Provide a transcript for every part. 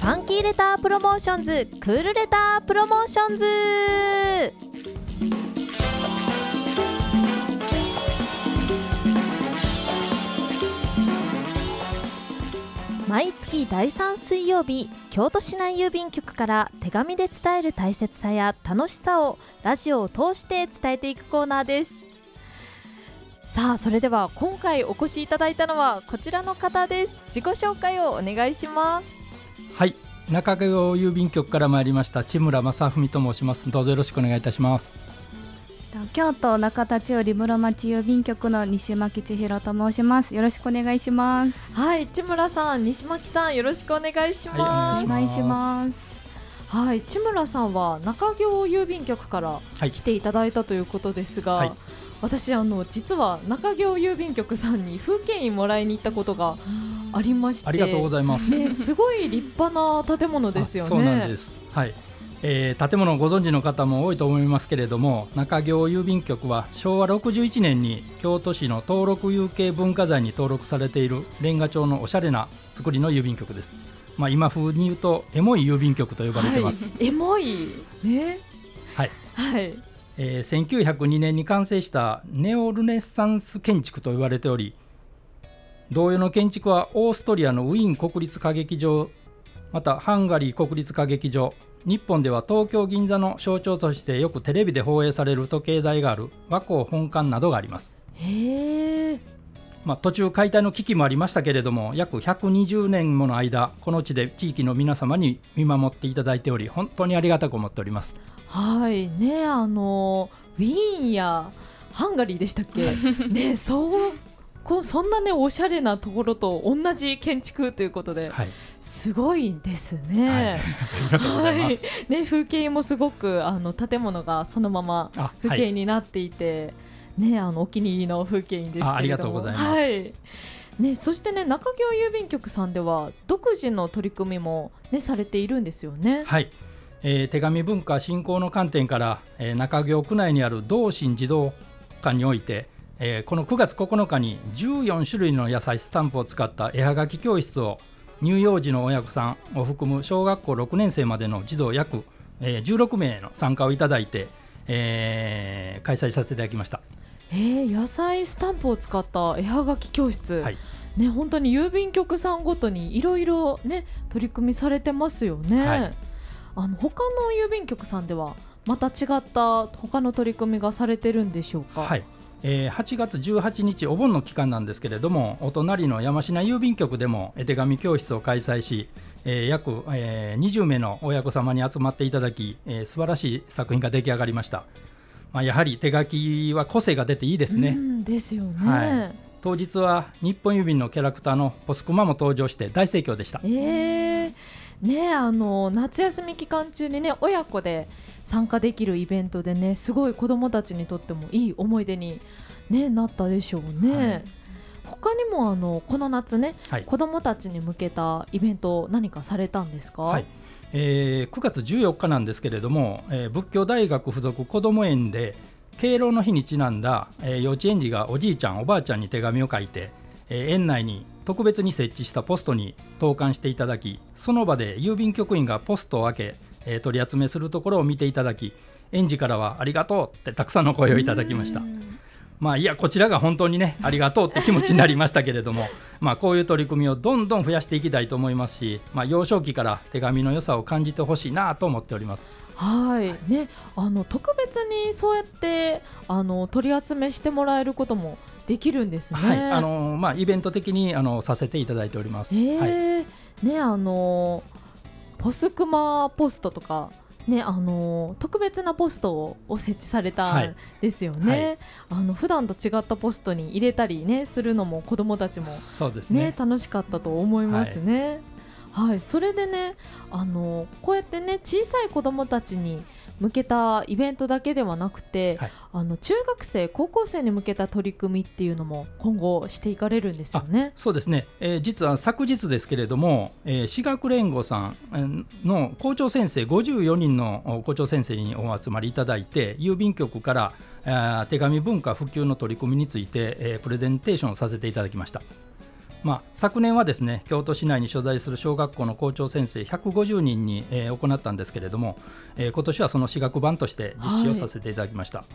ファンキーレタープロモーションズクールレタープロモーションズ。毎月第3水曜日京都市内郵便局から手紙で伝える大切さや楽しさをラジオを通して伝えていくコーナーです。さあそれでは今回お越しいただいたのはこちらの方です。自己紹介をお願いします。はい。中京郵便局から参りました千村正文と申します。どうぞよろしくお願いいたします。京都中田町リ室町郵便局の西巻千尋と申します。よろしくお願いします。はい。千村さん西巻さんよろしくお願いします、お願いします。はい、千村さんは中京郵便局からはい。来ていただいたということですが、はい。私あの実は中京郵便局さんに風景印もらいに行ったことがありまして。ありがとうございます。ね、すごい立派な建物ですよね。あそうなんです。はい。えー建物をご存知の方も多いと思いますけれども中京郵便局は昭和61年に京都市の登録有形文化財に登録されているレンガ調のおしゃれな作りの郵便局です、まあ、今風に言うとエモい郵便局と呼ばれてます、はい、エモい。ね。はい。はい。えー1902年に完成したネオルネサンス建築と言われており同様の建築はオーストリアのウィーン国立歌劇場またハンガリー国立歌劇場日本では東京銀座の象徴としてよくテレビで放映される時計台がある和光本館などがあります、へえ。まあ、途中解体の危機もありましたけれども約120年もの間この地で地域の皆様に見守っていただいており本当にありがたく思っております。はい。ねあのウィーンやハンガリーでしたっけ、ねそうこうそんなねおしゃれなところと同じ建築ということで、はい、すごいですはい、ね。ありがとうございます、ね風景もすごくあの建物がそのままあ風景になっていて、ねあのお気に入りの風景ですけれども。あありがとうございます。はい。ね、そしてね中京郵便局さんでは独自の取り組みも、ね、されているんですよね。はい、えー手紙文化振興の観点から、えー中京区内にある同心児童館において、えーこの9月9日に14種類の野菜スタンプを使った絵はがき教室を乳幼児の親子さんを含む小学校6年生までの児童約、えー16名の参加をいただいて、えー開催させていただきました。えー野菜スタンプを使った絵はがき教室、はいね本当に郵便局さんごとにいろいろね取り組みされてますよね。はいあの他の郵便局さんではまた違った他の取り組みがされてるんでしょうか？はいえー8月18日お盆の期間なんですけれどもお隣の山科郵便局でも絵手紙教室を開催し、えー約、えー20名の親子様に集まっていただき、えー素晴らしい作品が出来上がりました、まあ、やはり手書きは個性が出ていいですね、うんですよね。はい。当日は日本郵便のキャラクターのポスクマも登場して大盛況でした。えー。ねあの夏休み期間中にね親子で参加できるイベントでねすごい子どもたちにとってもいい思い出に、ね、なったでしょうね。はい。他にもあのこの夏ね、はい。子どもたちに向けたイベント何かされたんですか、はい。えー9月14日なんですけれども、えー仏教大学附属こども園で敬老の日にちなんだ、えー幼稚園児がおじいちゃんおばあちゃんに手紙を書いて、えー園内に特別に設置したポストに投函していただきその場で郵便局員がポストを開け、えー取り集めするところを見ていただき園児からはありがとうってたくさんの声をいただきました。まあいやこちらが本当にねありがとうって気持ちになりましたけれども まあこういう取り組みをどんどん増やしていきたいと思いますし、まあ、幼少期から手紙の良さを感じてほしいなと思っております。はいねあの特別にそうやってあの取り集めしてもらえることもできるんですね。はい、あのまあイベント的にあのさせていただいております。えーはい、ねあのポスクマポストとかねあの特別なポストを設置されたんはいですよね。はいあの普段と違ったポストに入れたりねするのも子どもたちもそうですねね。楽しかったと思いますね。はい、それでねあのこうやってね小さい子どもたちに向けたイベントだけではなくて、はい。あの中学生高校生に向けた取り組みっていうのも今後していかれるんですよね。そうですね、えー実は昨日ですけれども、えー、私学連合さんえーの校長先生54人のお校長先生にお集まりいただいて郵便局から手紙文化普及の取り組みについて、えープレゼンテーションをさせていただきましたまあ、昨年はですね京都市内に所在する小学校の校長先生150人に、えー、行ったんですけれども、えー、今年はその私学版として実施をさせていただきました、はい、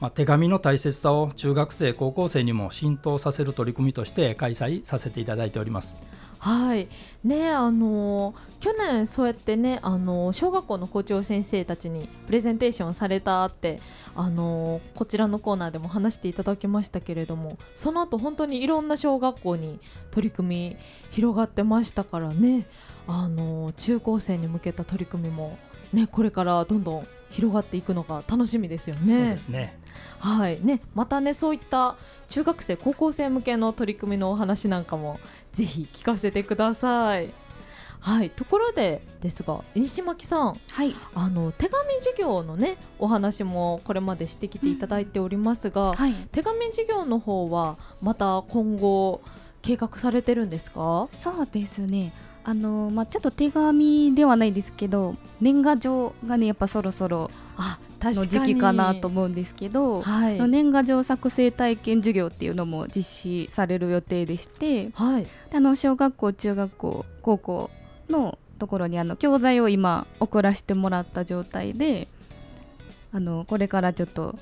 まあ、手紙の大切さを中学生高校生にも浸透させる取り組みとして開催させていただいておりますはい。ねあの去年そうやってねあの小学校の校長先生たちにプレゼンテーションされたってあのこちらのコーナーでも話していただきましたけれどもその後本当にいろんな小学校に取り組み広がってましたからね。あの中高生に向けた取り組みもねこれからどんどん広がっていくのが楽しみですよね。そうですね。はい。ねまたねそういった中学生高校生向けの取り組みのお話なんかもぜひ聞かせてください。はいところでですが西巻さん、はい、あの手紙事業のねお話もこれまでしてきていただいておりますが、うんはい、手紙事業の方はまた今後計画されてるんですか？そうですね。あのまあ、ちょっと手紙ではないですけど年賀状がねやっぱそろそろの時期かなと思うんですけど、はい、年賀状作成体験授業っていうのも実施される予定でして、はい、あの小学校中学校高校のところにあの教材を今送らせてもらった状態であのこれからちょっと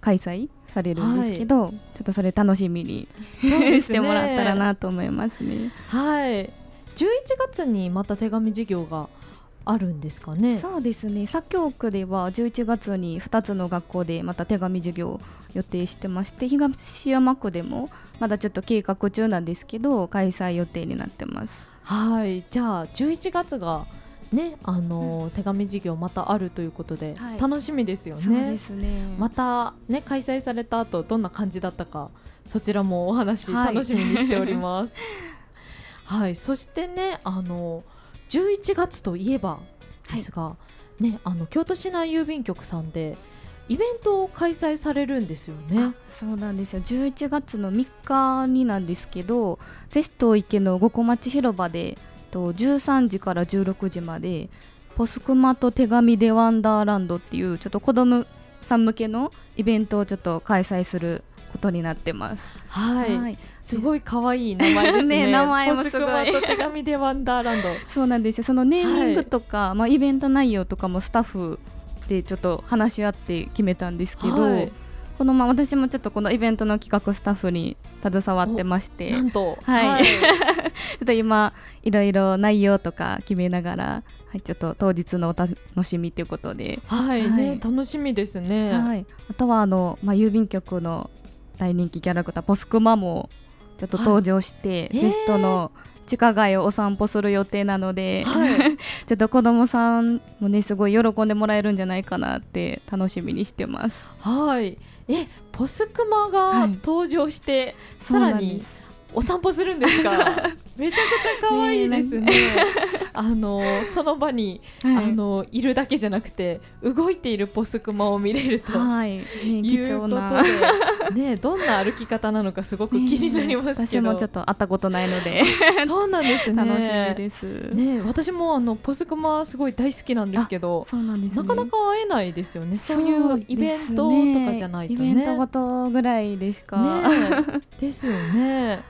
開催されるんですけど、はい、ちょっとそれ楽しみに、ね、してもらったらなと思いますね。はい。11月にまた手紙授業があるんですかね？そうですね。左京区では11月に2つの学校でまた手紙授業を予定してまして東山区でもまだちょっと計画中なんですけど開催予定になってます。はい。じゃあ11月がねあのー、手紙授業またあるということで、はい、楽しみですよね。そうですね。またね開催された後どんな感じだったかそちらもお話楽しみにしております。は いはい、そしてねあの11月といえばですが、はい、ねあの京都市内郵便局さんでイベントを開催されるんですよね。そうなんですよ。11月の3日になんですけど、ゼスト池の五湖町広場でと13時から16時までポスクマと手紙でワンダーランドっていうちょっと子供さん向けのイベントをちょっと開催することになってます。はい、はい、すごい可愛い名前ですね。ね名前もすごい。手紙でワンダーランド。そうなんですよ。そのネーミングとか、はい、まあイベント内容とかもスタッフでちょっと話し合って決めたんですけど。はいこのまま私もちょっとこのイベントの企画スタッフに携わってましてなんとはい、はい、ちょっと今いろいろ内容とか決めながら、はい、ちょっと当日のお楽しみということではい、はい、ね楽しみですねはいあとはあの、まあ、郵便局の大人気キャラクターポスクマもちょっと登場して、はい、ゲストの地下街をお散歩する予定なので、はい、ちょっと子供さんもねすごい喜んでもらえるんじゃないかなって楽しみにしてます。はい。えポスクマが登場して、はい、さらにお散歩するんですか？めちゃくちゃ可愛いですねあのその場に、はい、あのいるだけじゃなくて動いているポスクマを見れると、はい、ね、いうことで、ね、どんな歩き方なのかすごく気になりますけど、ね、私もちょっと会ったことないので。そうなんですね。楽しみです、ね、私もあのポスクマすごい大好きなんですけどそうなんです、ね、なかなか会えないですよね。そういうイベントとかじゃないとね。イベントごとぐらいですか、ね、ですよね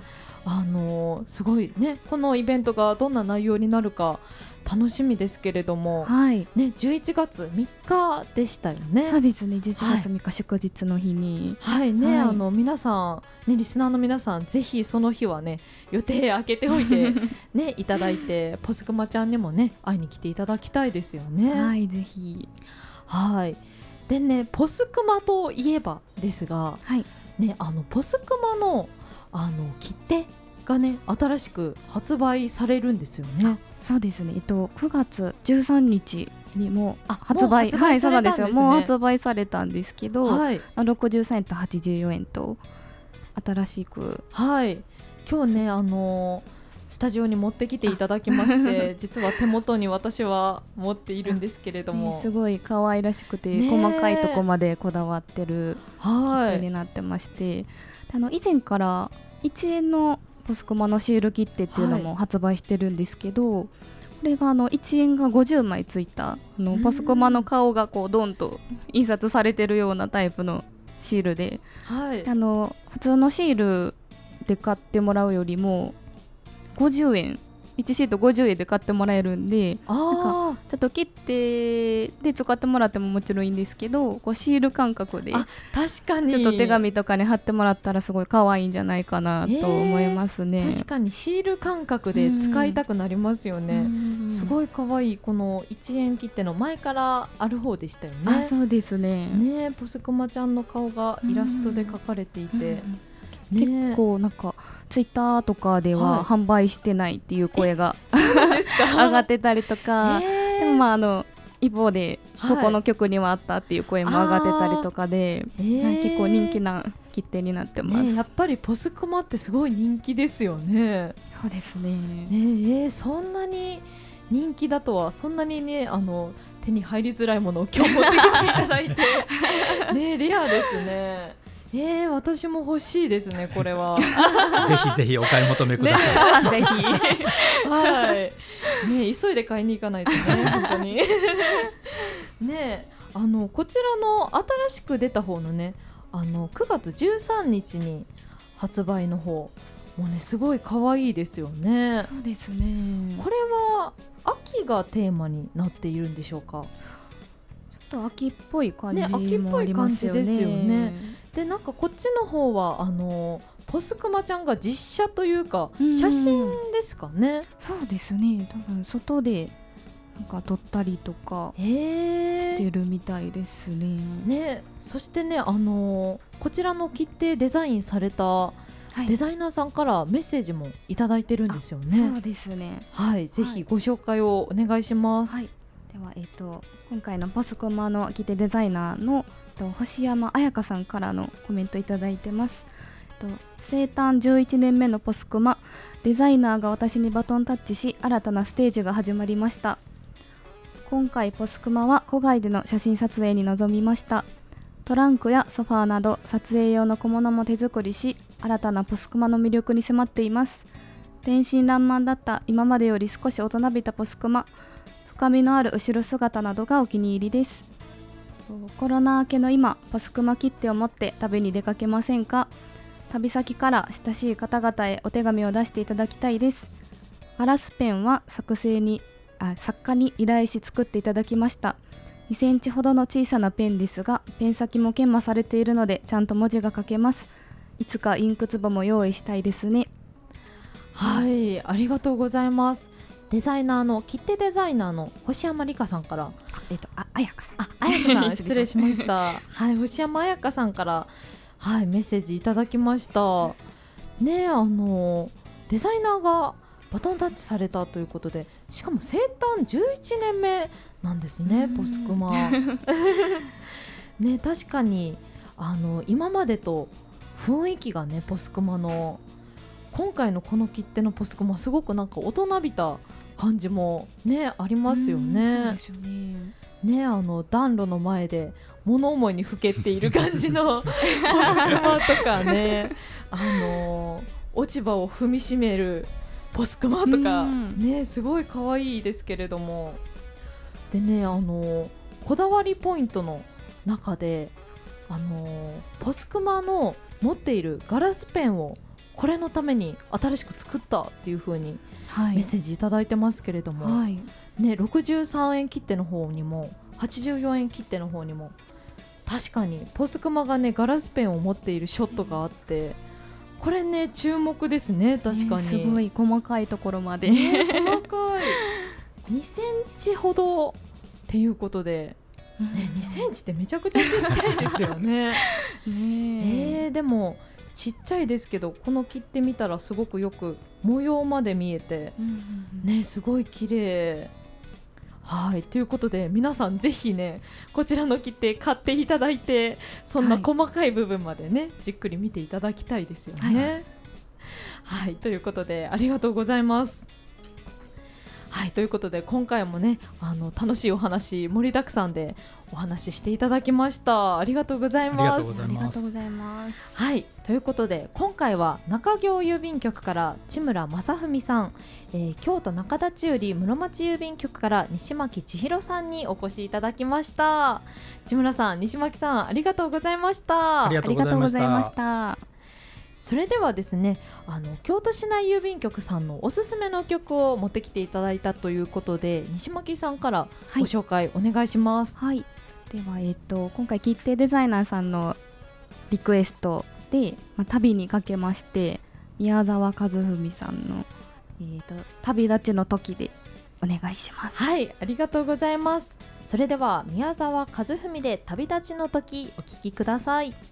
あのすごいねこのイベントがどんな内容になるか楽しみですけれども、はい、ね11月3日でしたよね。そうですね11月3日、はい、祝日の日に。はいね、はい、あの皆さんねリスナーの皆さんぜひその日はね予定開けておいて ねいただいてポスクマちゃんにもね会いに来ていただきたいですよね。はいぜひ。はいでねポスクマといえばですが、はい、ねあのポスクマのあの切手がね新しく発売されるんですよね。そうですね。えっと9月13日にも発売はいそうなんですよ。もう発売されたんですけど、はい、63円と84円と新しくはい今日ねあのスタジオに持ってきていただきまして 実は手元に私は持っているんですけれども、ね、すごい可愛らしくて、細かいとこまでこだわってるキットになってまして、あの以前から1円のポスコマのシール切手っていうのも発売してるんですけど、はい、これがあの1円が50枚ついたあのポスコマの顔がこうドンと印刷されてるようなタイプのシールで、はい、あの普通のシールで買ってもらうよりも50円。1シート50円で買ってもらえるんでなんかちょっと切ってで使ってもらってももちろんいいんですけどこうシール感覚で確かに。ちょっと手紙とかに貼ってもらったらすごい可愛いんじゃないかなと思いますね、えー、確かにシール感覚で使いたくなりますよね、すごい可愛いこの1円切手の前からある方でしたよね。あそうですね。ねポスクマちゃんの顔がイラストで描かれていて、結構なんかツイッターとかでは販売してないっていう声が、上がってたりとか、でもまああの一方でここの曲にはあったっていう声も上がってたりとかで、結構人気な切手になってます、ね、やっぱりポスクマってすごい人気ですよね。そうですね。ねえー、そんなに人気だとはそんなにねあの手に入りづらいものを今日持ってきていただいて。ねレアですねえー、私も欲しいですねこれは。ぜひぜひお買い求めください、ね、ぜひ。はい。ね急いで買いに行かないとね 本当に。ねあのこちらの新しく出た方のねあの9月13日に発売の方もうねすごい可愛いですよね。そうですね。これは秋がテーマになっているんでしょうか？ちょっと秋っぽい感じもありますよね。ね秋っぽい感じですよねでなんかこっちの方はあのポスクマちゃんが実写というか写真ですかね、そうですね多分外でなんか撮ったりとかしてるみたいですね。ねそしてねあのこちらの切手デザインされたデザイナーさんからメッセージもいただいてるんですよね。そうですね。はい、ぜひご紹介をお願いします。はい、ではえっ、ー、と今回のポスコマの切手デザイナーのと星山彩香さんからのコメントいただいてます。と生誕11年目のポスクマ。デザイナーが私にバトンタッチし新たなステージが始まりました。今回ポスクマは古外での写真撮影に臨みました。トランクやソファーなど撮影用の小物も手作りし新たなポスクマの魅力に迫っています。天真爛漫だった今までより少し大人びたポスクマ。深みのある後ろ姿などがお気に入りです。コロナ明けの今ポスクマ切手を持って旅に出かけませんか？旅先から親しい方々へお手紙を出していただきたいです。ガラスペンは作成にあ作家に依頼し作っていただきました。2センチほどの小さなペンですがペン先も研磨されているのでちゃんと文字が書けます。いつかインクツボも用意したいですね。はいありがとうございます。デザイナーの切手デザイナーの星山理香さんからえっ、とあ彩香さん。あ彩香さん 失礼しました。はい星山彩香さんからはいメッセージいただきました。ねあのデザイナーがバトンタッチされたということでしかも生誕11年目なんですねポスクマ。ね確かにあの今までと雰囲気がねポスクマの今回のこの切手のポスクマすごくなんか大人びた感じもねありますよね。ねねあの暖炉の前で物思いにふけっている感じの 車とかねあの落ち葉を踏みしめるポスクマとか、ねすごい可愛いですけれども。でねあのこだわりポイントの中であのポスクマの持っているガラスペンをこれのために新しく作ったっていう風にメッセージ頂いてますけれども、はい、ね、63円切手の方にも84円切手の方にも確かにポスクマがねガラスペンを持っているショットがあってこれね注目ですね確かに、ね、すごい細かいところまで、ね、細かい。2センチほどっていうことでね、2センチってめちゃくちゃちっちゃいですよね。ねえ。ー、でもちっちゃいですけどこの切ってみたらすごくよく模様まで見えて、うんうんうん、ねすごい綺麗はいということで皆さんぜひねこちらの切手買っていただいてそんな細かい部分までね、はい、じっくり見ていただきたいですよね。はい、はい、ということでありがとうございます。はいということで今回もねあの楽しいお話盛りだくさんでお話ししていただきました。ありがとうございます。ありがとうございます。はいということで今回は中京郵便局から千村正文さん、えー、京都中立より室町郵便局から西巻千尋さんにお越しいただきました。千村さん西巻さんありがとうございました。ありがとうございましたそれではですねあの京都市内郵便局さんのおすすめの曲を持ってきていただいたということで西巻さんからご紹介お願いします。はい、はい、では、えーと、今回切手デザイナーさんのリクエストで、まあ、旅にかけまして宮沢和文さんの、えーと「旅立ちの時」でお願いしますはいありがとうございますそれでは宮沢和文で「旅立ちの時」お聴きください。